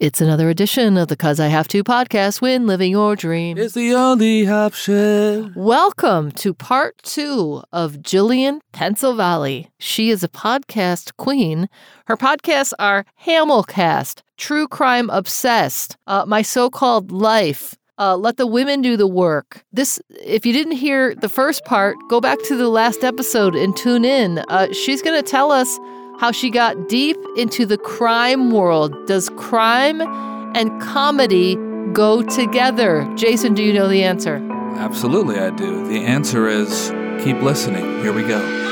It's another edition of the Cuz I Have to podcast when living your dream. It's the only option. Welcome to part two of Jillian Pensavalle. She is a podcast queen. Her podcasts are Hamilcast, True Crime Obsessed, uh, My So Called Life, uh, let the women do the work. This, if you didn't hear the first part, go back to the last episode and tune in. Uh, she's going to tell us how she got deep into the crime world. Does crime and comedy go together? Jason, do you know the answer? Absolutely, I do. The answer is keep listening. Here we go.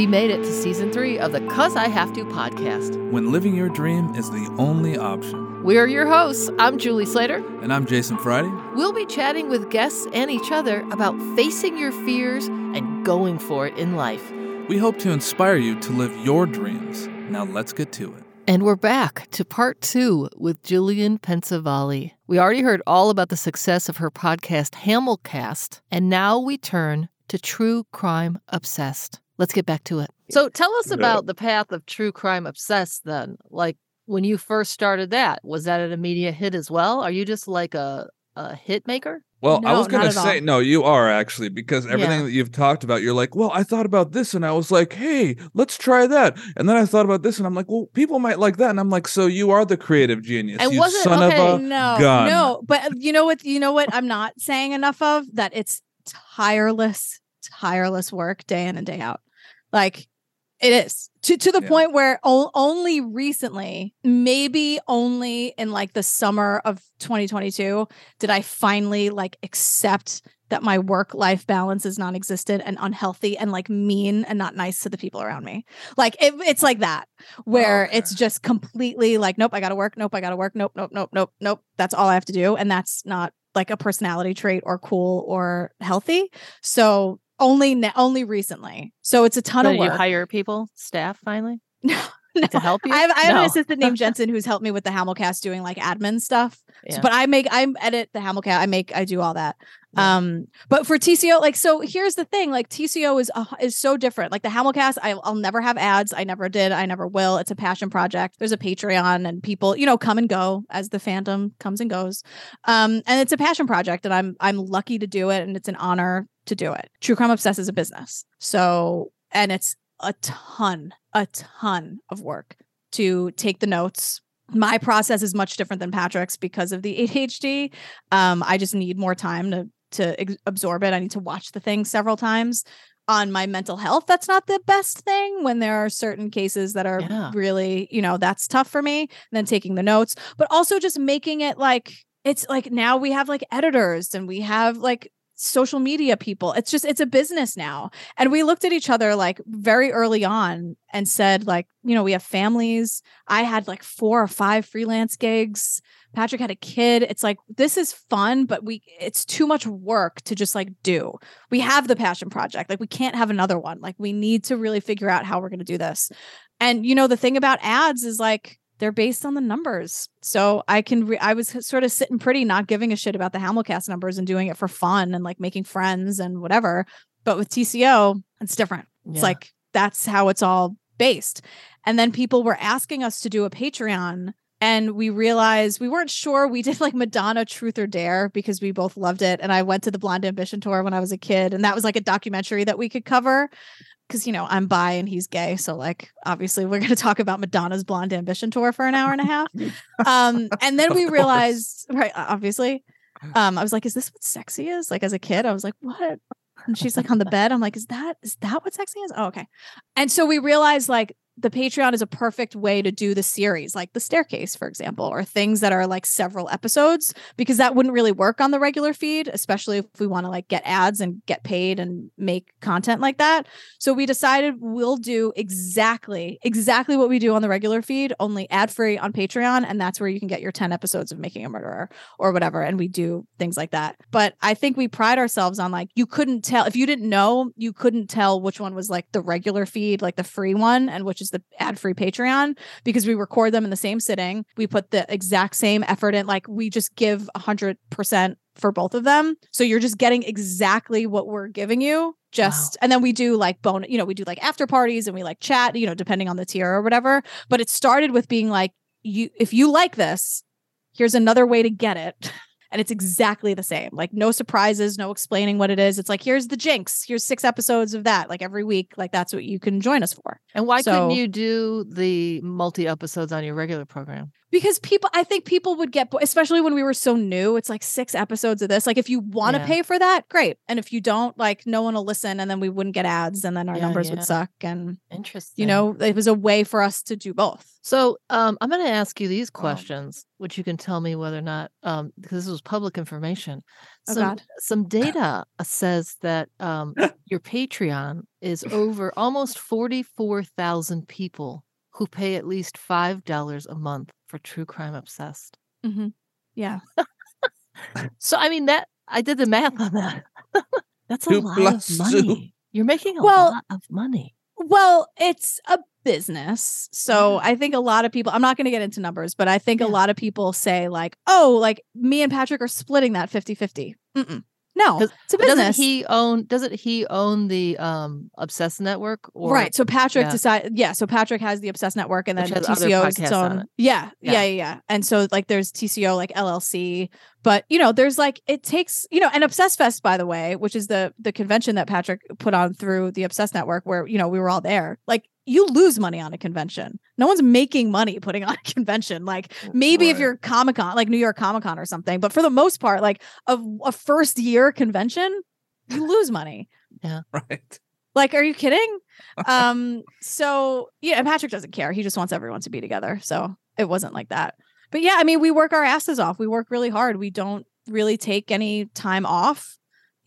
We made it to season three of the Cuz I Have to podcast. When living your dream is the only option. We are your hosts. I'm Julie Slater. And I'm Jason Friday. We'll be chatting with guests and each other about facing your fears and going for it in life. We hope to inspire you to live your dreams. Now let's get to it. And we're back to part two with Jillian Pensavalle. We already heard all about the success of her podcast, Hamilcast, and now we turn to True Crime Obsessed. Let's get back to it. So tell us about the path of True Crime Obsessed then. Like when you first started that, was that an immediate hit as well? Are you just like a, a hit maker? Well, I was going to say, all. no, you are actually, because everything Yeah. that you've talked about, you're like, well, I thought about this and I was like, hey, let's try that. And then I thought about this and I'm like, well, people might like that. And I'm like, so you are the creative genius. And you wasn't, son okay, of a. no, gun. no. But uh, you know what? You know what? I'm not saying enough of that. It's tireless, tireless work, day in and day out. Like it is to to the Yeah. point where o- only recently, maybe only in like the summer of 2022, did I finally like accept that my work life balance is non-existent and unhealthy and like mean and not nice to the people around me. Like it, it's like that where oh, Okay. it's just completely like nope, I got to work, nope, I got to work, nope, nope, nope, nope, nope. That's all I have to do and that's not like a personality trait or cool or healthy. So only only recently. So it's a ton So of did you work. hire people, staff finally No, to help you? I have, I have No. an assistant named Jensen who's helped me with the Hamilcast doing like admin stuff. So- but I make I edit the Hamilcast. I make I do all that. Yeah. Um, but for TCO, like so, here's the thing: like TCO is uh, is so different. Like the Hamilcast, I, I'll never have ads. I never did. I never will. It's a passion project. There's a Patreon, and people, you know, come and go as the fandom comes and goes. Um, and it's a passion project, and I'm I'm lucky to do it, and it's an honor to do it. True Crime Obsessed is a business, so and it's a ton, a ton of work to take the notes. My process is much different than Patrick's because of the ADHD. Um, I just need more time to to ex- absorb it. I need to watch the thing several times. On my mental health, that's not the best thing when there are certain cases that are Yeah. really, you know, that's tough for me. And then taking the notes, but also just making it like it's like now we have like editors and we have like social media people. It's just it's a business now. And we looked at each other like very early on and said like, you know, we have families. I had like four or five freelance gigs. Patrick had a kid. It's like this is fun, but we it's too much work to just like do. We have the passion project. Like we can't have another one. Like we need to really figure out how we're going to do this. And you know, the thing about ads is like they're based on the numbers. So I can re- I was sort of sitting pretty not giving a shit about the Hamilcast numbers and doing it for fun and like making friends and whatever. But with TCO, it's different. It's like that's how it's all based. And then people were asking us to do a Patreon and we realized we weren't sure. We did like Madonna Truth or Dare because we both loved it. And I went to the Blonde Ambition tour when I was a kid, and that was like a documentary that we could cover because you know I'm bi and he's gay, so like obviously we're going to talk about Madonna's Blonde Ambition tour for an hour and a half. um, and then we realized, right? Obviously, um, I was like, "Is this what sexy is?" Like as a kid, I was like, "What?" And she's like on the bed. I'm like, "Is that is that what sexy is?" Oh, okay. And so we realized like the Patreon is a perfect way to do the series, like the staircase, for example, or things that are like several episodes, because that wouldn't really work on the regular feed, especially if we want to like get ads and get paid and make content like that. So we decided we'll do exactly, exactly what we do on the regular feed, only ad free on Patreon. And that's where you can get your 10 episodes of Making a Murderer or whatever. And we do things like that. But I think we pride ourselves on like, you couldn't tell, if you didn't know, you couldn't tell which one was like the regular feed, like the free one, and which which is the ad-free Patreon, because we record them in the same sitting. We put the exact same effort in, like we just give a hundred percent for both of them. So you're just getting exactly what we're giving you. Just and then we do like bone, you know, we do like after parties and we like chat, you know, depending on the tier or whatever. But it started with being like, you if you like this, here's another way to get it. and it's exactly the same. Like no surprises, no explaining what it is. It's like here's the Jinx. Here's six episodes of that. Like every week, like that's what you can join us for. And why So- couldn't you do the multi episodes on your regular program? Because people, I think people would get, especially when we were so new. It's like six episodes of this. Like if you want to Yeah. pay for that, great. And if you don't, like no one will listen, and then we wouldn't get ads, and then our Yeah, numbers yeah. would suck. And Interesting. you know, it was a way for us to do both. So um, I'm going to ask you these Oh. questions, which you can tell me whether or not, um, because this was public information. Oh, Some, God. some data uh, says that um, your Patreon is over almost 44,000 people who pay at least $5 a month for True Crime Obsessed. Mm-hmm. Yeah. So, I mean, that I did the math on that. That's a Two lot of two. money. You're making a Well, lot of money. Well, it's a business. So I think a lot of people, I'm not going to get into numbers, but I think Yeah. a lot of people say, like, oh, like me and Patrick are splitting that 50 50. No, it's a But doesn't business. he own? Doesn't he own the um Obsessed Network? Or, right. So Patrick yeah. decided, yeah. So Patrick has the Obsess Network and then has TCO is its own. it. Yeah, yeah. Yeah. Yeah. Yeah. And so, like, there's TCO, like LLC. But, you know, there's like, it takes, you know, and Obsess Fest, by the way, which is the the convention that Patrick put on through the Obsess Network, where, you know, we were all there. Like, you lose money on a convention. No one's making money putting on a convention. Like, maybe if you're Comic Con, like New York Comic Con or something, but for the most part, like a, a first year convention, you lose money. Yeah. Right. Like, are you kidding? um, so yeah, and Patrick doesn't care. He just wants everyone to be together. So it wasn't like that. But yeah, I mean, we work our asses off. We work really hard. We don't really take any time off.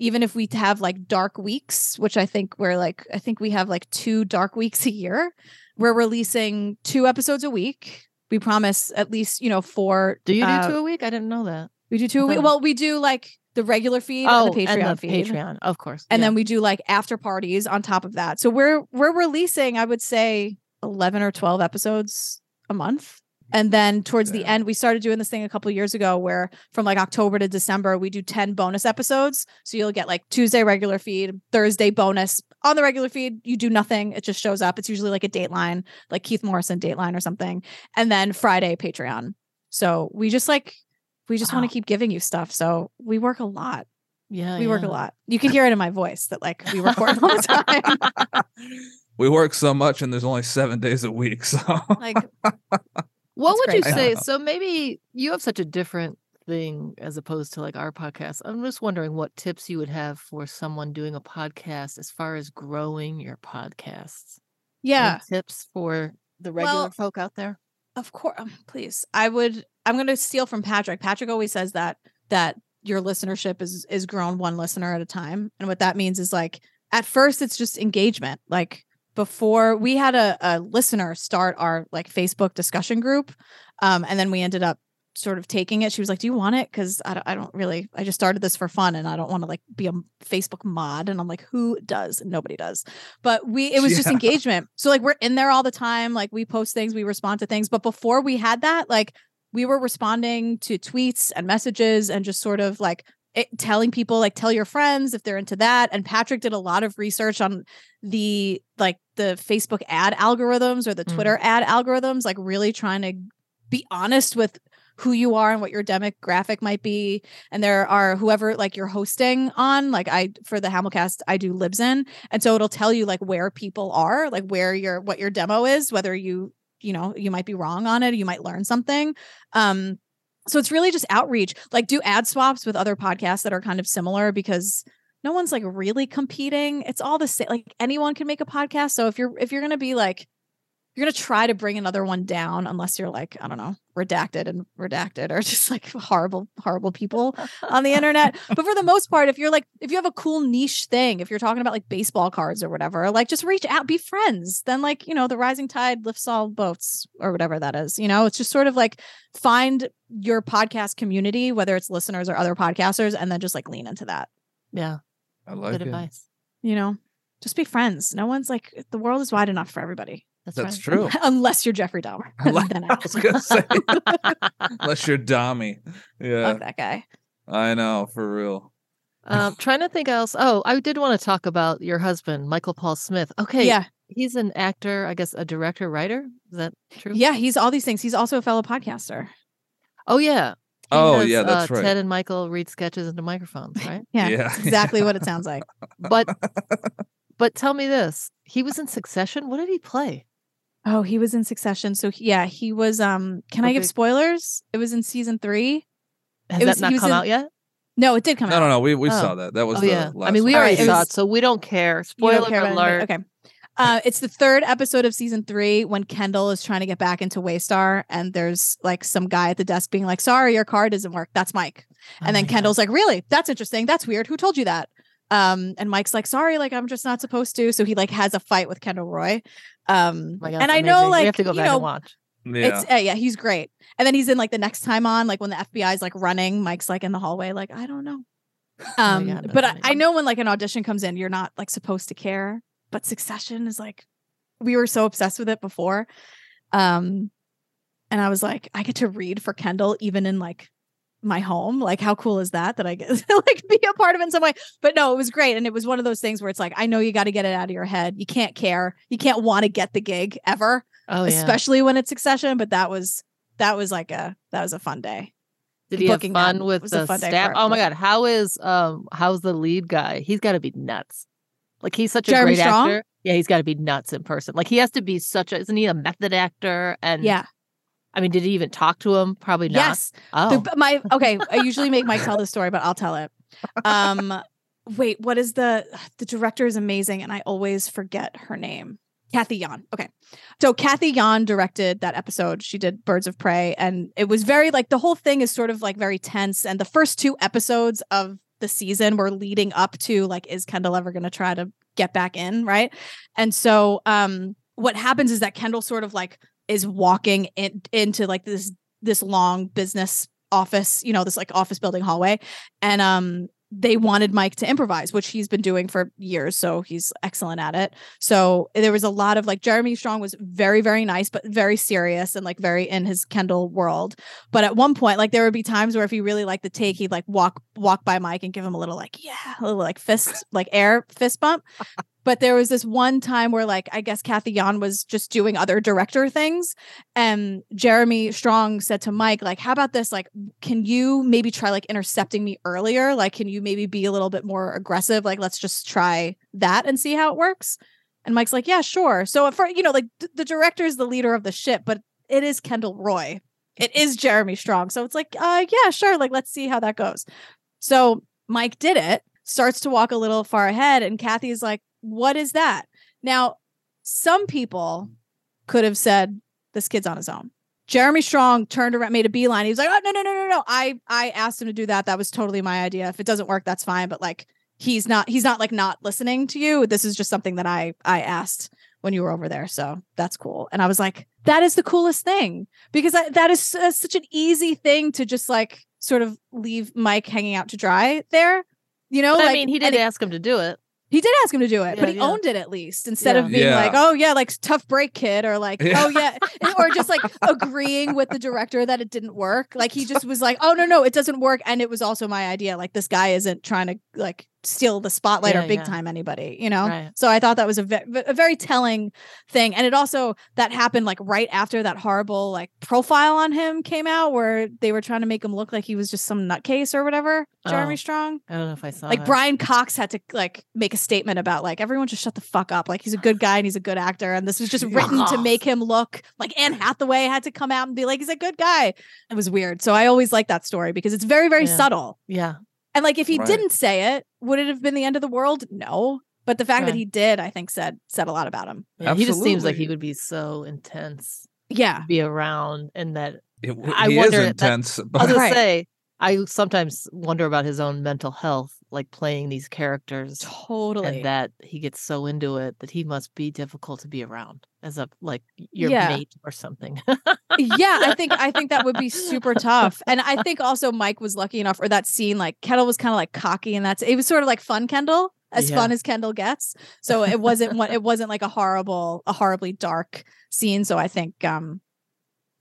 Even if we have like dark weeks, which I think we're like, I think we have like two dark weeks a year. We're releasing two episodes a week. We promise at least, you know, four. Do you do uh, two a week? I didn't know that. We do two a week. Well, we do like the regular feed oh, and the Patreon and the feed Patreon, of course. and yeah. then we do like after parties on top of that. So we're we're releasing, I would say, eleven or twelve episodes a month. And then towards the end, we started doing this thing a couple years ago where from like October to December, we do 10 bonus episodes. So you'll get like Tuesday regular feed, Thursday bonus. On the regular feed, you do nothing. It just shows up. It's usually like a Dateline, like Keith Morrison Dateline or something. And then Friday Patreon. So we just like we just want to keep giving you stuff. So we work a lot yeah, we work a lot. You can hear it in my voice that like we record all the time. we work so much and there's only seven days a week. So like What would you say? So maybe you have such a different thing as opposed to like our podcast. I'm just wondering what tips you would have for someone doing a podcast as far as growing your podcasts. Any yeah, tips for the regular Well, folk out there. of course. Um, please, I would. I'm going to steal from Patrick. Patrick always says that that your listenership is is grown one listener at a time, and what that means is like at first it's just engagement. Like before we had a, a listener start our like Facebook discussion group, um, and then we ended up sort of taking it. She was like, "Do you want it?" Because I don't, I don't really. I just started this for fun, and I don't want to like be a Facebook mod. And I'm like, "Who does?" Nobody does. But we, it was just engagement. So like we're in there all the time. Like we post things, we respond to things. But before we had that, like we were responding to tweets and messages and just sort of like it, telling people like tell your friends if they're into that. And patrick did a lot of research on the like the facebook ad algorithms or the Mm. twitter ad algorithms like really trying to be honest with who you are and what your demographic might be. And there are whoever like you're hosting on like i for the hamilcast i do libsyn and so it'll tell you like where people are like where your what your demo is whether you you know you might be wrong on it you might learn something. Um so it's really just outreach. Like do ad swaps with other podcasts that are kind of similar because no one's like really competing. It's all the same like anyone can make a podcast. So if you're if you're gonna be like you're gonna try to bring another one down unless you're like i don't know redacted and redacted or just like horrible horrible people on the internet. But for the most part if you're like if you have a cool niche thing if you're talking about like baseball cards or whatever like just reach out be friends. Then like you know the rising tide lifts all boats or whatever that is you know? It's just sort of like find your podcast community whether it's listeners or other podcasters and then just like lean into that. Yeah, I like good it. advice. you know? Just be friends. No one's like the world is wide enough for everybody That's, That's right. true. Unless you're Jeffrey Dahmer. Unless- then I was gonna say, unless you're Dommy. Yeah, fuck that guy. I know for real. Um, trying to think else. Oh, I did want to talk about your husband, Michael Paul Smith. Okay. Yeah. He's an actor, I guess, a director, writer. Is that true? Yeah, he's all these things. He's also a fellow podcaster. Oh, yeah. He Oh, has, yeah, that's uh, right. Ted and Michael read sketches into microphones, right? Yeah. Yeah, that's exactly what it sounds like. but but tell me this: he was in Succession. What did he play? Oh, he was in Succession. So he- yeah, he was um can I give spoilers? It was in season 3. Has It that was- not he was come in- out yet? No, it did come No, out. no, no. We we Oh. saw that. That was Oh the yeah. I mean, we one. All already right, it saw was- it, so we don't care. Spoiler don't care alert. Okay. Uh, it's the third episode of season three when Kendall is trying to get back into Waystar, and there's like some guy at the desk being like, "Sorry, your card doesn't work." That's Mike. Oh and then my God. Kendall's like, "Really? That's interesting. That's weird. Who told you that?" Um, and Mike's like, "Sorry, like I'm just not supposed to." So he like has a fight with Kendall Roy. Um, Oh God, and it's I know like we have to go you back know, and watch. Yeah. it's uh, yeah, he's great. And then he's in like the next time on, like when the FBI's like running, Mike's like in the hallway, like I don't know. Um, God, but I, I know when like an audition comes in, you're not like supposed to care. But Succession is like, we were so obsessed with it before, um, and I was like, I get to read for Kendall even in like my home. Like, how cool is that? That I get like be a part of it in some way. But no, it was great, and it was one of those things where it's like, I know you got to get it out of your head. You can't care. You can't want to get the gig ever Oh yeah. especially when it's succession but that was that was like a that was a fun day Did he have booking fun with the fun staff? Oh my god, how is um how's the lead guy? He's got to be nuts. Like he's such a Jeremy great Strong? actor. Yeah, he's got to be nuts in person. Like he has to be such a isn't he a method actor? And yeah I mean, did he even talk to him? Probably not. yes Oh, The- my okay i usually make mike tell the story but i'll tell it um wait what is the the director is amazing and i always forget her name Cathy Yan. Okay. So Cathy Yan directed that episode. She did Birds of Prey and it was very like the whole thing is sort of like very tense and the first two episodes of the season were leading up to like is Kendall ever going to try to get back in, right? And so um what happens is that Kendall sort of like is walking in, into like this this long business office, you know, this like office building hallway and um they wanted Mike to improvise, which he's been doing for years. So he's excellent at it. So there was a lot of like Jeremy Strong was very, very nice, but very serious and like very in his Kendall world. But at one point, like there would be times where if he really liked the take, he'd like walk walk by Mike and give him a little like, yeah, a little like fist, like air fist bump. But there was this one time where like I guess Cathy Yan was just doing other director things. And Jeremy Strong said to Mike, like, how about this? Like, can you maybe try like intercepting me earlier? Like, can you maybe be a little bit more aggressive? Like, let's just try that and see how it works. And Mike's like, yeah, sure. So for you know, like th- the director is the leader of the ship, but it is Kendall Roy. It is Jeremy Strong. So it's like, uh, yeah, sure. Like, let's see how that goes. So Mike did it, starts to walk a little far ahead, and Cathy's like, what is that? Now, some people could have said, this kid's on his own. Jeremy Strong turned around, made a beeline. He was like, "Oh no, no, no, no, no! I I asked him to do that. That was totally my idea. If it doesn't work, that's fine. But like, he's not he's not like not listening to you. This is just something that I I asked when you were over there. So that's cool." And I was like, "That is the coolest thing because I, that is uh, such an easy thing to just like sort of leave Mike hanging out to dry there." You know, But like I mean, he did it- ask him to do it. He did ask him to do it, but he yeah. owned it at least instead Yeah. of being Yeah. like, "Oh yeah, like tough break, kid," or like, Yeah. "Oh yeah," or just like agreeing with the director that it didn't work. Like he just was like, "Oh no, no, it doesn't work," and it was also my idea. Like this guy isn't trying to like steal the spotlight Yeah, or big yeah. time anybody, you know. Right. So I thought that was a, ve- a very telling thing, and it also that happened like right after that horrible like profile on him came out, where they were trying to make him look like he was just some nutcase or whatever. Jeremy Oh. Strong I don't know if I saw like that. Brian Cox had to like make a statement about like everyone just shut the fuck up. Like he's a good guy and he's a good actor, and this was just written to make him look like Anne Hathaway had to come out and be like he's a good guy. It was weird. So I always like that story because it's very very Yeah. subtle. Yeah. And like if he Right. didn't say it, would it have been the end of the world? No. But the fact that he did, I think said said a lot about him. yeah. He just seems like he would be so intense Yeah. to be around and that It, I he wonder is that- intense. I was but- gonna Right. say, I sometimes wonder about his own mental health, like playing these characters, Totally. and that he gets so into it that he must be difficult to be around as a like your Yeah. mate or something. yeah, I think I think that would be super tough. And I think also Mike was lucky enough, or that scene, like Kendall was kind of like cocky, and that's it was sort of like fun Kendall. as Yeah. fun as Kendall gets. So it wasn't what it wasn't like a horrible, a horribly dark scene. So I think um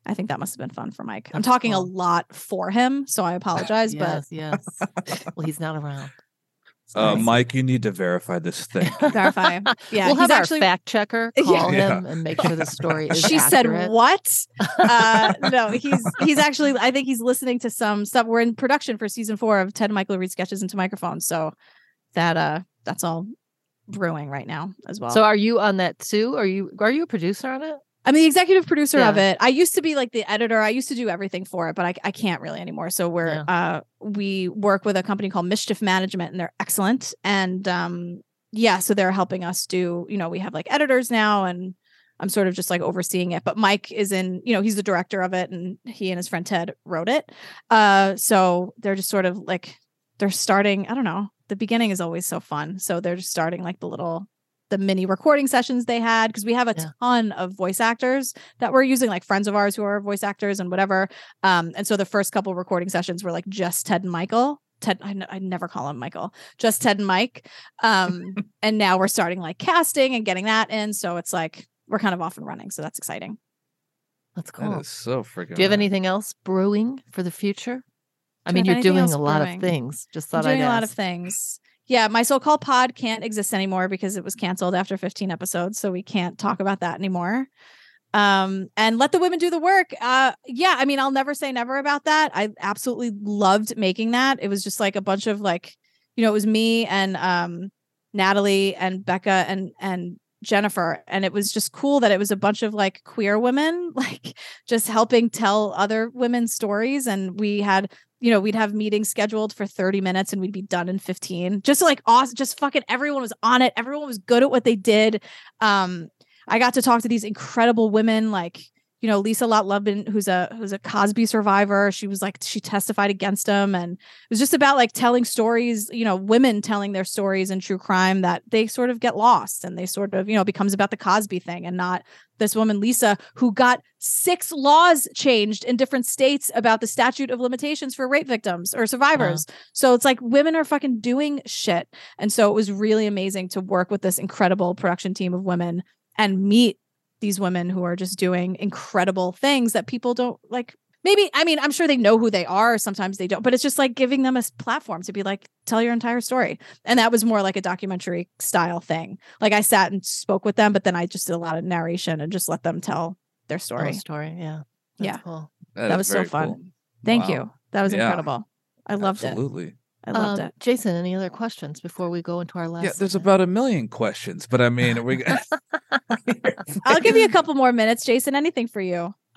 I think that must have been fun for Mike. I'm talking cool. a lot for him, so I apologize, yes, yes. well, he's not around. Uh, Nice. Mike, you need to verify this thing. verify. Yeah, we'll he's have our actually fact checker call Yeah. him and make sure the story is she accurate. said what uh no he's he's actually i think he's listening to some stuff we're in production for season four of ted michael read sketches into microphones so that uh that's all brewing right now as well So are you on that too? Are you are you a producer on it? I'm the executive producer of it. I used to be like the editor. I used to do everything for it but i, I can't really anymore. So we're uh we work with a company called mischief management and they're excellent. And um yeah so they're helping us do you know we have like editors now and i'm sort of just like overseeing it. But mike is in you know he's the director of it and he and his friend ted wrote it. Uh so they're just sort of like they're starting i don't know the beginning is always so fun. So they're just starting like the little the mini recording sessions they had because we have a Yeah. ton of voice actors that we're using like friends of ours who are voice actors and whatever um and so the first couple recording sessions were like just ted and michael Ted, I, n- I never call him Michael, just Ted and Mike. Um, and now we're starting like casting and getting that in. So it's like we're kind of off and running. So that's exciting. That's cool. That is so freaking. Do you have anything else brewing for the future? I Do I mean, you're doing a lot brewing? of things. Just I'm thought doing I'd a lot of things. Yeah, my so-called pod can't exist anymore because it was canceled after 15 episodes, so we can't talk about that anymore. Um, and let the women do the work. Uh, yeah, I mean, I'll never say never about that. I absolutely loved making that. It was just like a bunch of like, you know, it was me and um Natalie and Becca and and Jennifer, and it was just cool that it was a bunch of like queer women, like just helping tell other women's stories. And we had you know, we'd have meetings scheduled for 30 minutes and we'd be done in 15. Just like awesome, just fucking everyone was on it. Everyone was good at what they did. Um, I got to talk to these incredible women like, you know, Lise-Lotte Lublin, who's a who's a Cosby survivor. She was like, she testified against him. And it was just about like telling stories, you know, women telling their stories in true crime that they sort of get lost and they sort of, you know, becomes about the Cosby thing and not this woman, Lisa, who got six laws changed in different states about the statute of limitations for rape victims or survivors. So it's like women are fucking doing shit. And so it was really amazing to work with this incredible production team of women and meet these women who are just doing incredible things that people don't like. Maybe, I mean, I'm sure they know who they are. Sometimes they don't, but it's just like giving them a platform to be like, tell your entire story. And that was more like a documentary style thing. Like I sat and spoke with them, but then I just did a lot of narration and just let them tell their Tell story. story. Yeah. That's Yeah. Cool. that is was so fun. cool. Thank Wow. you. That was Yeah. incredible. I loved it. Absolutely. I loved Um, it. Jason, any other questions before we go into our last? Yeah, there's segment? about a million questions, but I mean, are we. I'll give you a couple more minutes, Jason. Anything for you?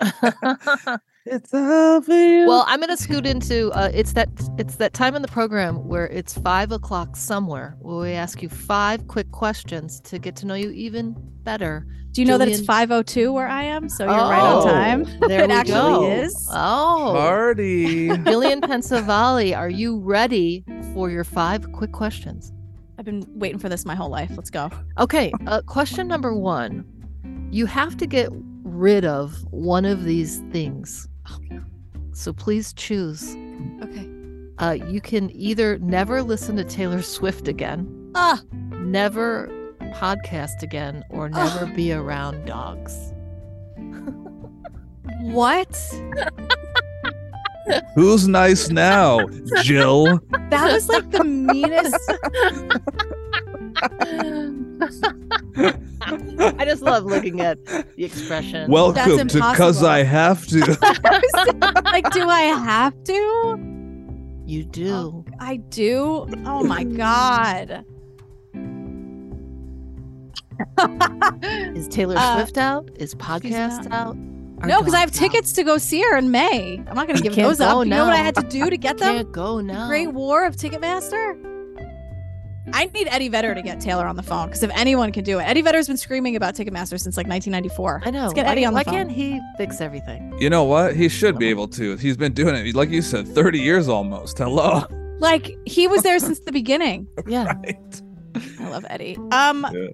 It's all for you. well, I'm going to scoot into uh, it's that it's that time in the program where it's five o'clock somewhere where we ask you five quick questions to get to know you even better. Do you know that it's 502 where I am? So you're right on Oh. time. There It we actually go. is. Oh, party. Jillian Pensavalle, are you ready for your five quick questions? I've been waiting for this my whole life. Let's go. Okay, uh, question number one. You have to get rid of one of these things. So please choose. Okay. Uh, you can either never listen to Taylor Swift again, Ah, never podcast again, or never be around dogs. what? Who's nice now, Jill? That was like the meanest. I just love looking at the expression. Welcome to Cuz. I Have to. like, do I have to? you do. I do. Oh my god. Is Taylor Uh, Swift out? Is podcast out? Are no, because I have dogs out? tickets to go see her in May. I'm not going to give can't those up. go You know what I had to do to get them? Can't go now. Great War of Ticketmaster. I need Eddie Vedder to get Taylor on the phone because if anyone can do it, Eddie Vedder's been screaming about Ticketmaster since like 1994. I know. Let's get why, Eddie on the why phone. can't he fix everything? You know what? He should be able to. He's been doing it, like you said, 30 years almost. Hello. Like he was there since the beginning. Yeah. Right. I love Eddie. Um, Yeah.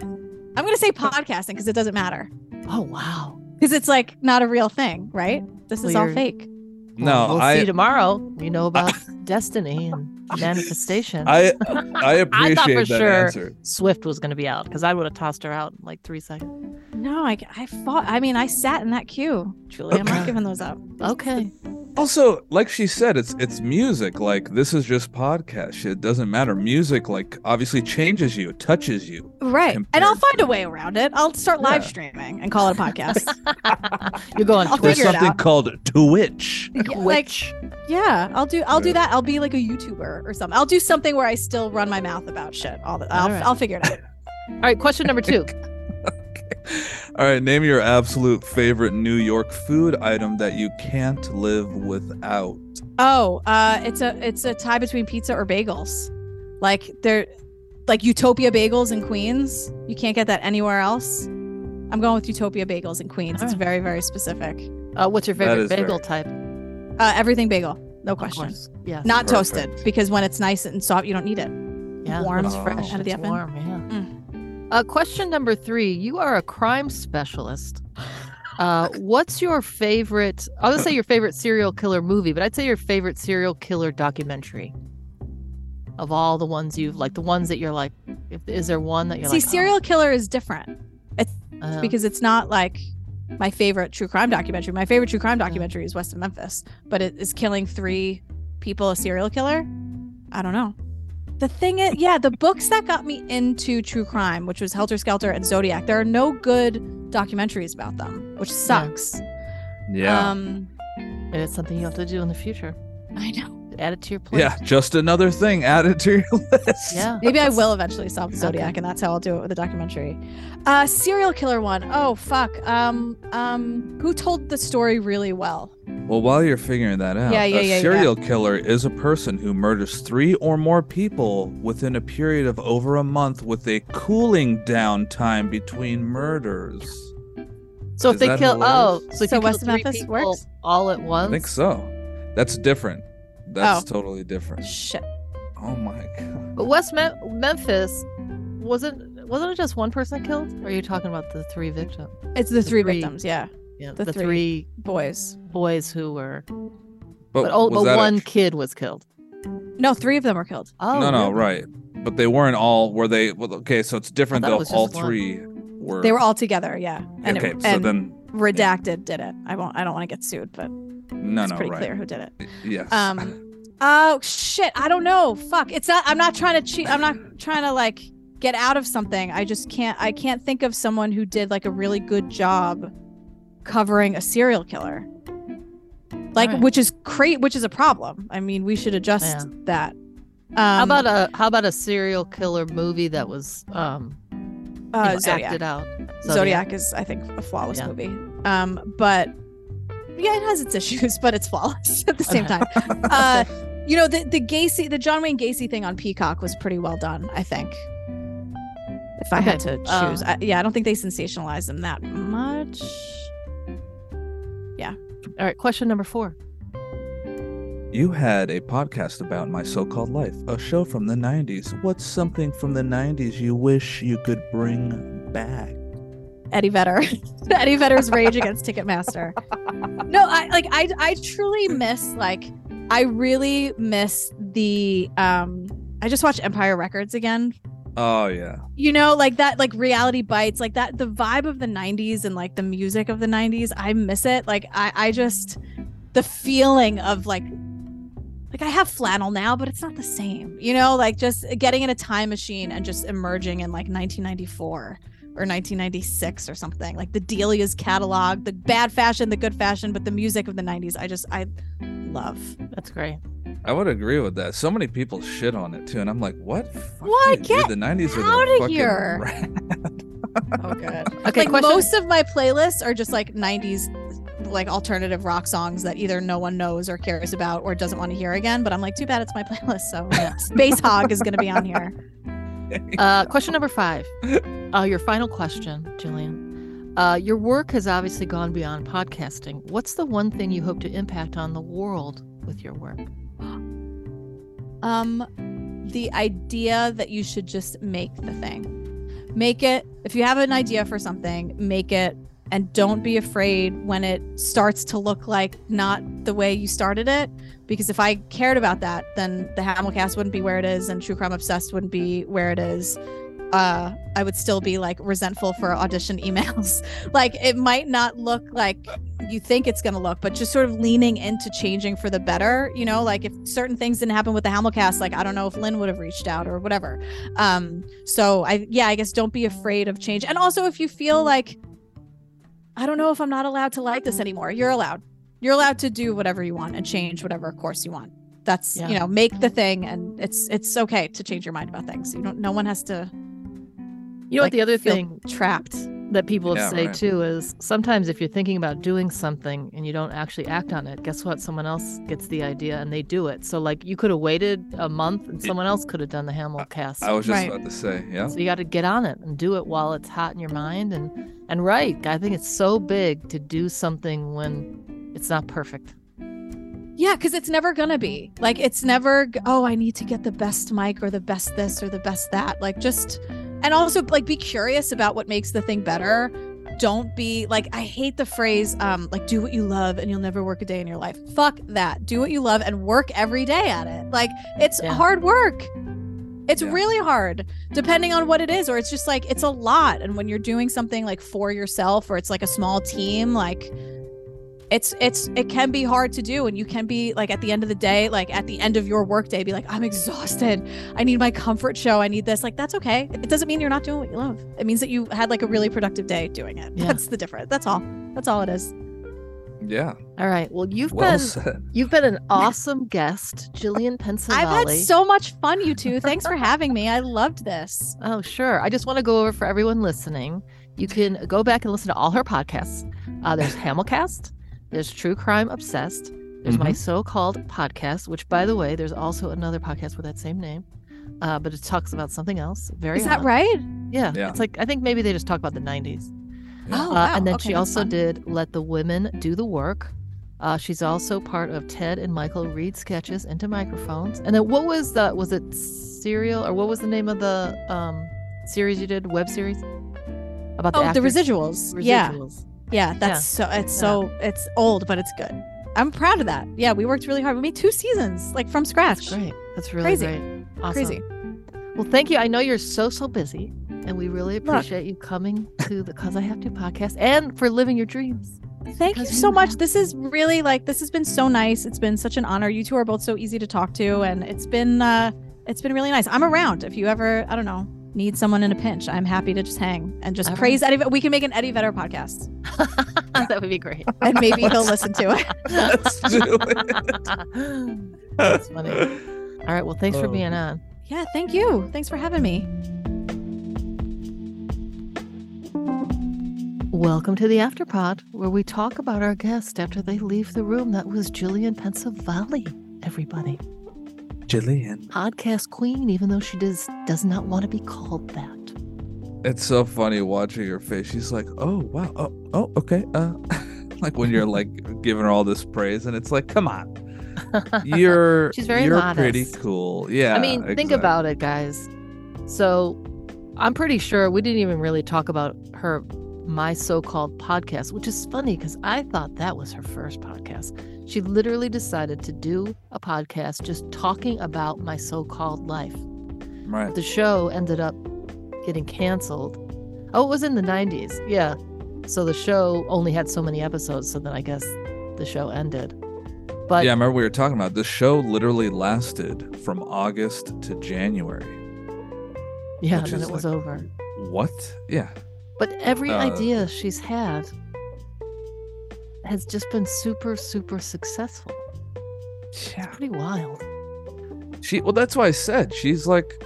I'm gonna say podcasting because it doesn't matter Oh wow. because it's like not a real thing, right? This is all fake. No, we'll I see tomorrow. You know about destiny and manifestation. I I appreciate for that sure- answer. Swift was going to be out because I would have tossed her out in like three seconds. No, I I fought. I mean, I sat in that queue, Julie. I'm not giving those up. Okay. Also, like she said, it's it's music. Like this is just podcast. It doesn't matter. Music, like obviously changes you, touches you. Right. And I'll compared find a way around it. I'll start live Yeah. streaming and call it a podcast. You're going I'll There's figure it something out. called Twitch. Yeah, like, Twitch. yeah, I'll do I'll do that. I'll be like a YouTuber or something. I'll do something where I still run my mouth about shit. All the, I'll, All right. I'll figure it out. All right. Question number two. All right, name your absolute favorite New York food item that you can't live without. Oh, uh, it's a it's a tie between pizza or bagels. Like they're like Utopia Bagels in Queens. You can't get that anywhere else. I'm going with Utopia Bagels in Queens. It's very very specific. Uh, what's your favorite bagel very- type? Uh, everything bagel, no Of question. course. Yes. Not Perfect. toasted because when it's nice and soft, you don't need it. yeah, warm it's fresh out of the it's oven. warm. Yeah. Mm. Uh, question number three. You are a crime specialist. Uh, what's your favorite? I would say your favorite serial killer movie, but I'd say your favorite serial killer documentary of all the ones you've like the ones that you're like. If, is there one that you're See, like? oh, serial killer is different uh, because it's not like my favorite true crime documentary. My favorite true crime documentary is West of Memphis, but it is killing three people a serial killer. I don't know. The thing is, yeah, the books that got me into true crime, which was Helter Skelter and Zodiac, there are no good documentaries about them, which sucks. Yeah. Um, and it's something you have to do in the future. I know. Add it to your plate. yeah, just another thing added to your list. Yeah. Maybe I will eventually solve the Okay. Zodiac, and that's how I'll do it with the documentary. Uh, serial killer one. Oh fuck. Um, um, who told the story really well? Well, while you're figuring that out, Yeah, yeah, a yeah, yeah. serial killer is a person who murders three or more people within a period of over a month with a cooling down time between murders. So if they that kill, oh, hilarious? so if So you kill West three Memphis people works? all at once. I think so. That's different. That's Oh. totally different. Shit. Oh my god. But West Mem- Memphis wasn't wasn't it just one person killed? Or are you talking about the three victims? It's the The three, three- victims. Yeah, Yeah, The the, three. three boys. boys who were, But, but, oh, but that a- one kid was killed. No, three of them were killed. Oh, no, no, really? right. But they weren't all. Were they? Well, okay, so it's different thought it though. All just one. three were. They were all together. Yeah, and, okay. it, so and then, redacted did it. I won't. I don't want to get sued, but no, it's no, pretty right. clear who did it. Yes. Um. Oh shit! I don't know. Fuck. It's not. I'm not trying to cheat. I'm not trying to like get out of something. I just can't. I can't think of someone who did like a really good job covering a serial killer. Like, Alright. which is great. Which is a problem. I mean, we should adjust Yeah. that. Um, How about a how about a serial killer movie that was um uh, know, Zodiac? acted out? Zodiac. is, I think, a flawless Yeah. movie. Um, but yeah, it has its issues, but it's flawless at the same time. uh, you know, the the Gacy, the John Wayne Gacy thing on Peacock was pretty well done. I think. If I had to choose, um, I, yeah, I don't think they sensationalized them that much. Yeah. All right, question number four. You had a podcast about my so called life, a show from the 90s. What's something from the 90s you wish you could bring back? Eddie Vedder, Eddie Vedder's Rage Against Ticketmaster. No, I like I I truly miss like I really miss the um. I just watched Empire Records again Oh, yeah. you know like that like reality bites like that the vibe of the 90s and like the music of the 90s i miss it like i i just the feeling of like like i have flannel now but it's not the same you know like just getting in a time machine and just emerging in like 1994 or 1996 or something like the delia's catalog the bad fashion the good fashion but the music of the 90s i just i love That's great. I would agree with that. So many people shit on it too, and I'm like, what? What? you, dude. Get The 90s are outta the fucking here. rad. oh good Okay, like question. most of my playlists are just like 90s like alternative rock songs that either no one knows or cares about or doesn't want to hear again but i'm like too bad it's my playlist so Yeah. Spacehog is going to be on here Uh, question number five. Uh, your final question, Jillian. Uh, your work has obviously gone beyond podcasting. What's the one thing you hope to impact on the world with your work? um the idea that you should just make the thing make it if you have an idea for something make it and don't be afraid when it starts to look like not the way you started it because if i cared about that then the hamilcast wouldn't be where it is and true crime obsessed wouldn't be where it is. Uh i would still be like resentful for audition emails. Like it might not look like you think it's going to look but just sort of leaning into changing for the better you know? Like if certain things didn't happen with the hamilcast like i don't know if Lin would have reached out or whatever. Um so i yeah i guess don't be afraid of change. And also if you feel like I don't know if I'm not allowed to like this anymore. You're allowed. You're allowed to do whatever you want and change whatever course you want. That's Yeah. you know, make the thing and it's it's okay to change your mind about things. You don't no one has to You know like, what the other feel thing trapped. That people Yeah, say right. too is sometimes if you're thinking about doing something and you don't actually act on it, guess what? Someone else gets the idea and they do it. So like you could have waited a month and someone else could have done the Hamilcast. I was just Right. about to say, yeah. So you got to get on it and do it while it's hot in your mind and and right. I think it's so big to do something when it's not perfect. Yeah, because it's never gonna be. Like it's never oh, I need to get the best mic or the best this or the best that. Like just and also like be curious about what makes the thing better. Don't be like I hate the phrase um like do what you love and you'll never work a day in your life. Fuck that. Do what you love and work every day at it. Like it's Yeah. hard work. It's Yeah. really hard depending on what it is or it's just like it's a lot and when you're doing something like for yourself or it's like a small team like it's it's it can be hard to do and you can be like at the end of the day like at the end of your workday be like i'm exhausted i need my comfort show i need this like that's okay it doesn't mean you're not doing what you love it means that you had like a really productive day doing it Yeah. that's the difference that's all that's all it is Yeah. All right. Well, you've Well been said. you've been an awesome guest, Jillian Pensavalle. i've had so much fun you two thanks for having me i loved this Oh, sure. I just want to go over for everyone listening. You can go back and listen to all her podcasts. Uh, there's Hamilcast, there's True Crime Obsessed, there's my so-called podcast, which, by the way, there's also another podcast with that same name, uh, but it talks about something else. Very is that right Yeah. Yeah. It's like I think maybe they just talk about the '90s. Oh, Uh, wow. and then Okay, she also fun. did Let the Women Do the Work. Uh, she's also part of Ted and Michael read sketches into microphones. And then what was the was it serial or what was the name of the um, series you did web series about the oh the actors? residuals. yeah Residuals. Yeah that's so it's so it's old but it's good i'm proud of that yeah we worked really hard we made two seasons like from scratch That's Great. That's really Crazy. great. Awesome. crazy Well, thank you. I know you're so so busy, and we really appreciate you coming to the Cause I Have to podcast and for living your dreams. Thank you so you much. have- This is really like this has been so nice. It's been such an honor. You two are both so easy to talk to, and it's been uh it's been really nice. I'm around if you ever I don't know need someone in a pinch. I'm happy to just hang and just All praise Eddie. We can make an Eddie Vedder podcast, that would be great. and maybe he'll listen to it. Let's do it. That's funny. All right. Well, thanks for Oh. being on. Yeah, thank you. Thanks for having me. Welcome to the Afterpod, where we talk about our guest after they leave the room. That was Jillian Pensavalle, everybody. Jillian. Podcast queen, even though she does does not want to be called that. It's so funny watching her face. She's like, "Oh wow, oh oh okay." Uh, like when you're like giving her all this praise, and it's like, "Come on, you're She's very you're pretty cool." Yeah. I mean, think about it, guys. So, I'm pretty sure we didn't even really talk about her my so-called podcast, which is funny because I thought that was her first podcast. She literally decided to do a podcast just talking about my so-called life. Right. The show ended up getting canceled. Oh, it was in the 90s. Yeah. So the show only had so many episodes, so then I guess the show ended. But yeah, I remember we were talking about this show. Literally lasted from August to January. yeah, then it was like- over. What? Yeah. But every Uh, idea she's had has just been super, super successful. Yeah. Pretty wild. She. Well, that's why I said she's like.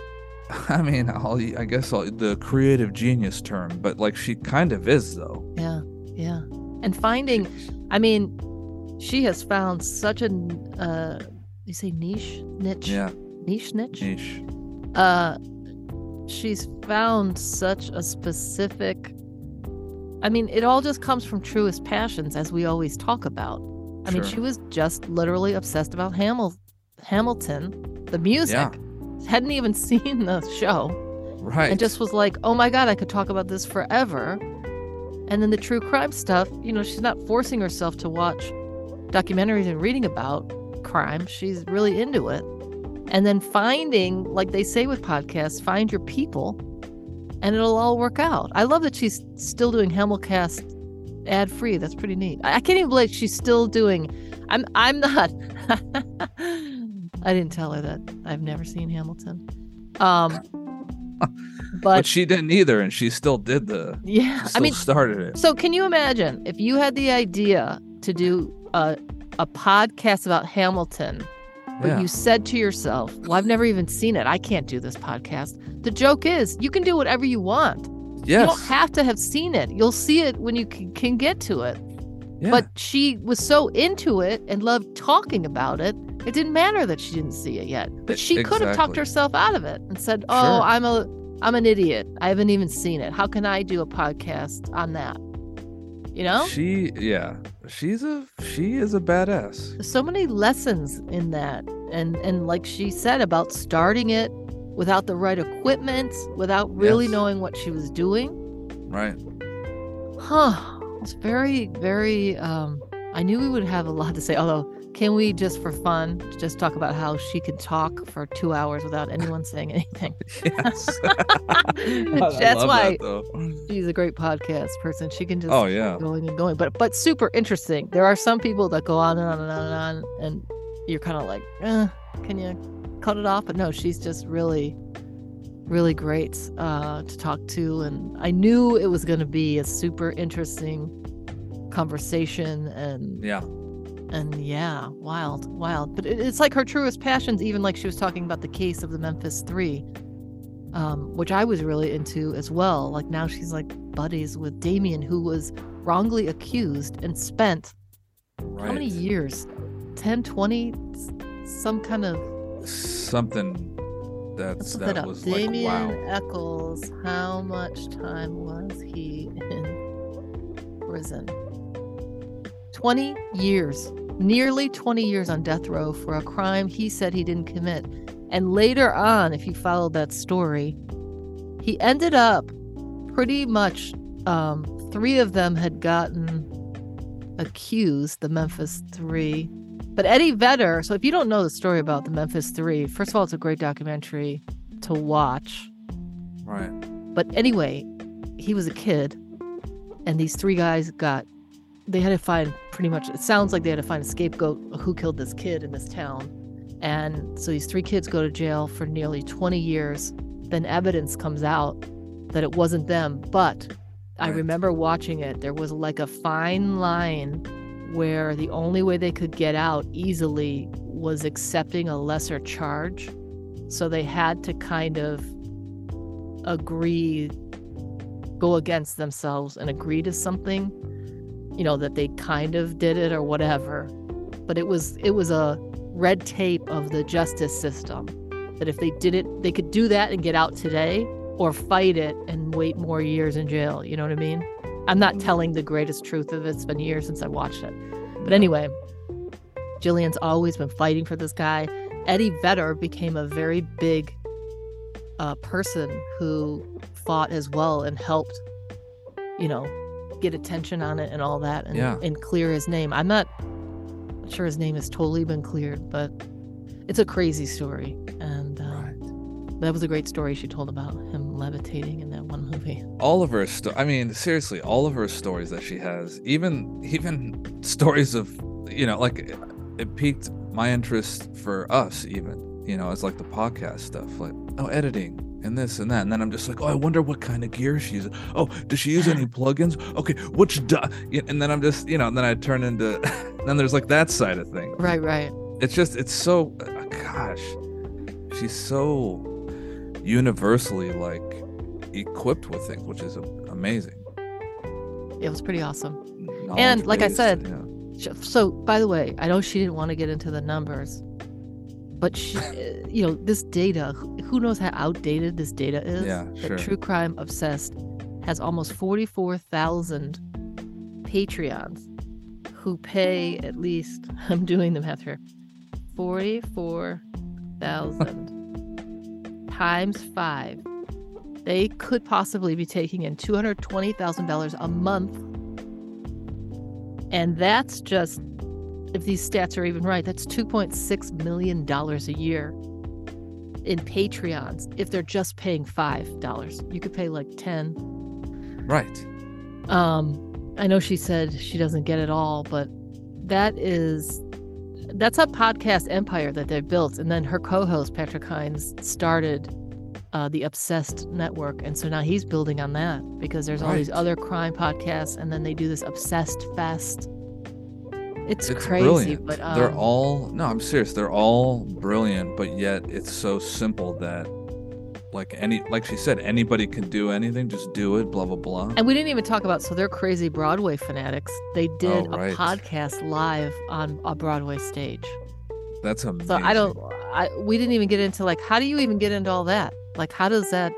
I mean, I'll, I guess I'll, the creative genius term, but like she kind of is though. Yeah, yeah. And finding, I mean, she has found such a, uh, you say niche, niche, Yeah. niche, niche. Niche. uh she's found such a specific i mean it all just comes from truest passions as we always talk about i mean she was just literally obsessed about Hamil- hamilton the music Yeah. hadn't even seen the show Right. and just was like oh my god i could talk about this forever And then the true crime stuff, you know, she's not forcing herself to watch documentaries and reading about crime. She's really into it. And then finding, like they say with podcasts, find your people and it'll all work out. I love that she's still doing Hamilcast ad free. That's pretty neat. I, can't even believe she's still doing I'm I'm not I didn't tell her that I've never seen Hamilton. Um but, but she didn't either, and she still did the. yeah, Still I mean started it. So can you imagine if you had the idea to do a a podcast about Hamilton, but Yeah. you said to yourself, "Well, I've never even seen it. I can't do this podcast." The joke is, you can do whatever you want. yes. You don't have to have seen it. You'll see it when you can, can get to it. yeah. But she was so into it and loved talking about it. It didn't matter that she didn't see it yet. But she could have talked herself out of it and said, "Oh, Sure. I'm a I'm an idiot. I haven't even seen it. How can I do a podcast on that?" You know? She, yeah, she's a she is a badass. There's so many lessons in that. And and like she said about starting it without the right equipment, without really Yes. knowing what she was doing. Right. Huh. It's very, very um I knew we would have a lot to say, although can we just for fun just talk about how she can talk for two hours without anyone saying anything? Yes. That's why that, she's a great podcast person. She can just Oh keep yeah. going and going. But but super interesting. There are some people that go on and on and on and on and you're kind of like, eh, can you cut it off? But no, she's just really really great uh, to talk to and I knew it was going to be a super interesting conversation and Yeah. And yeah, wild, wild. But it, it's like her truest passions, even like she was talking about the case of the Memphis Three, um, which I was really into as well. Like now she's like buddies with Damien, who was wrongly accused and spent Right. how many years? 10, 20, s- some kind of. Something that's that that was Damien like wow. Echols, how much time was he in prison? 20 years, nearly 20 years on death row for a crime he said he didn't commit. And later on, if you followed that story, he ended up pretty much, um, three of them had gotten accused, the Memphis Three. But Eddie Vedder, so if you don't know the story about the Memphis Three, first of all, it's a great documentary to watch. Right. But anyway, he was a kid, and these three guys got. They had to find pretty much. It sounds like they had to find a scapegoat who killed this kid in this town, and so these three kids go to jail for nearly 20 years. Then evidence comes out that it wasn't them, but I remember watching it. There was like a fine line where the only way they could get out easily was accepting a lesser charge. So they had to kind of agree, go against themselves and agree to something, you know, that they kind of did it or whatever. But it was it was a red tape of the justice system that if they did it, they could do that and get out today or fight it and wait more years in jail. You know what I mean? I'm not telling the greatest truth of it. It's been years since I watched it. But anyway, Jillian's always been fighting for this guy. Eddie Vedder became a very big uh, person who fought as well and helped, you know, get attention on it and all that and, Yeah. and clear his name. I'm not sure his name has totally been cleared, but it's a crazy story. And uh, Right. that was a great story she told about him levitating in that one movie. all of her sto- i mean seriously all of her stories that she has even even stories of you know like it, it piqued my interest for us even you know it's like the podcast stuff like oh editing and this and that and then i'm just like oh i wonder what kind of gear she uses oh does she use any plugins okay which? Yeah, and then i'm just you know and then i turn into then there's like that side of things Right, right. it's just it's so uh, gosh she's so universally like equipped with things which is amazing It was pretty awesome. Knowledge like I said, yeah. So, by the way, I know she didn't want to get into the numbers, but she, uh, you know, this data, who knows how outdated this data is? Yeah, That sure. True Crime Obsessed has almost 44,000 Patreons who pay at least, I'm doing the math here, 44,000 times five they could possibly be taking in $220,000 a month. And that's just, if these stats are even right, that's $2.6 million a year in Patreons if they're just paying $5. You could pay like 10 Right. um, I know she said she doesn't get it all, but that is that's a podcast empire that they've built. And then her co-host Patrick Hinds started uh, the Obsessed Network, and so now he's building on that because there's all these other crime podcasts, and then they do this Obsessed Fest. It's, It's crazy, brilliant. but um, they're all no, I'm serious. They're all brilliant, but yet it's so simple that like any like she said, anybody can do anything, just do it, blah blah blah. And we didn't even talk about so they're crazy Broadway fanatics. They did Oh, right. a podcast live on a Broadway stage. That's amazing. So I don't. I we didn't even get into like how do you even get into all that? Like how does that?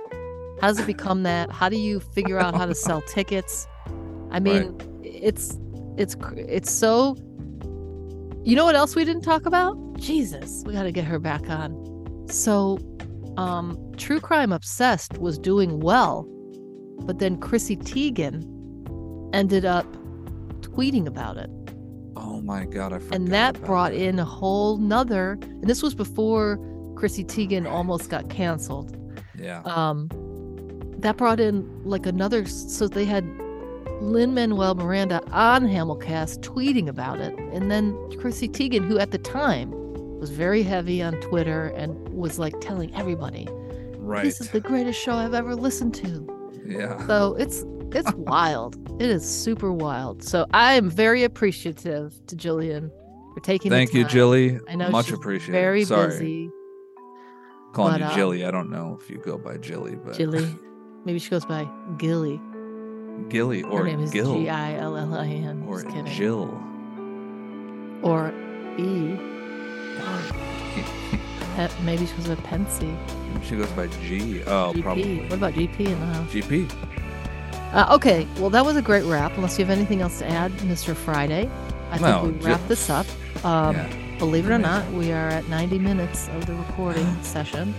How does it become that? How do you figure out how to sell tickets? I mean, it's it's it's so. You know what else we didn't talk about? Jesus, we got to get her back on. So, um, True Crime Obsessed was doing well, but then Chrissy Teigen ended up tweeting about it Oh my god, I forgot. and that brought that. in a whole nother and this was before chrissy teigen almost got canceled Yeah. um that brought in like another so they had lin manuel miranda on hamilcast tweeting about it and then chrissy teigen who at the time was very heavy on twitter and was like telling everybody right. this is the greatest show i've ever listened to yeah. so it's it's wild it is super wild so i am very appreciative to jillian for taking the Thank you. Jilly. I know Much she's appreciated. Very Sorry. busy. Calling but, you uh, Jilly. I don't know if you go by Jilly, but Jilly. Maybe she goes by Gilly. Gilly Her or name is Gil G I L L I N. or. Jill. Or E. Or maybe she goes by Pensy. she goes by G. Oh, GP. probably. What about GP in the house? GP. Uh, okay, well, that was a great wrap. Unless you have anything else to add, Mr. Friday. I No, think we wrap this up. Um, yeah. Believe it or not, we are at 90 minutes of the recording session.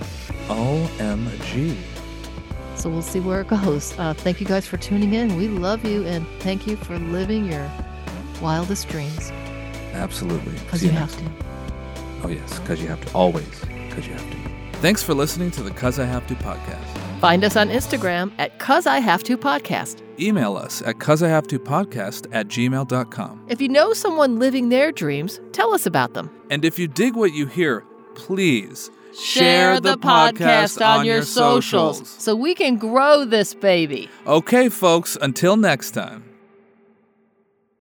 OMG. So we'll see where it goes. Uh, thank you guys for tuning in. We love you and thank you for living your wildest dreams Absolutely. because you have to. Oh, yes, because you have to. Always, because you have to. Thanks for listening to the Cuz I Have to podcast. Find us on Instagram at Cuz I Have To Podcast. Email us at cuz I have to podcast at gmail.com. If you know someone living their dreams, tell us about them. And if you dig what you hear, please so we can grow this baby. Okay, folks, until next time.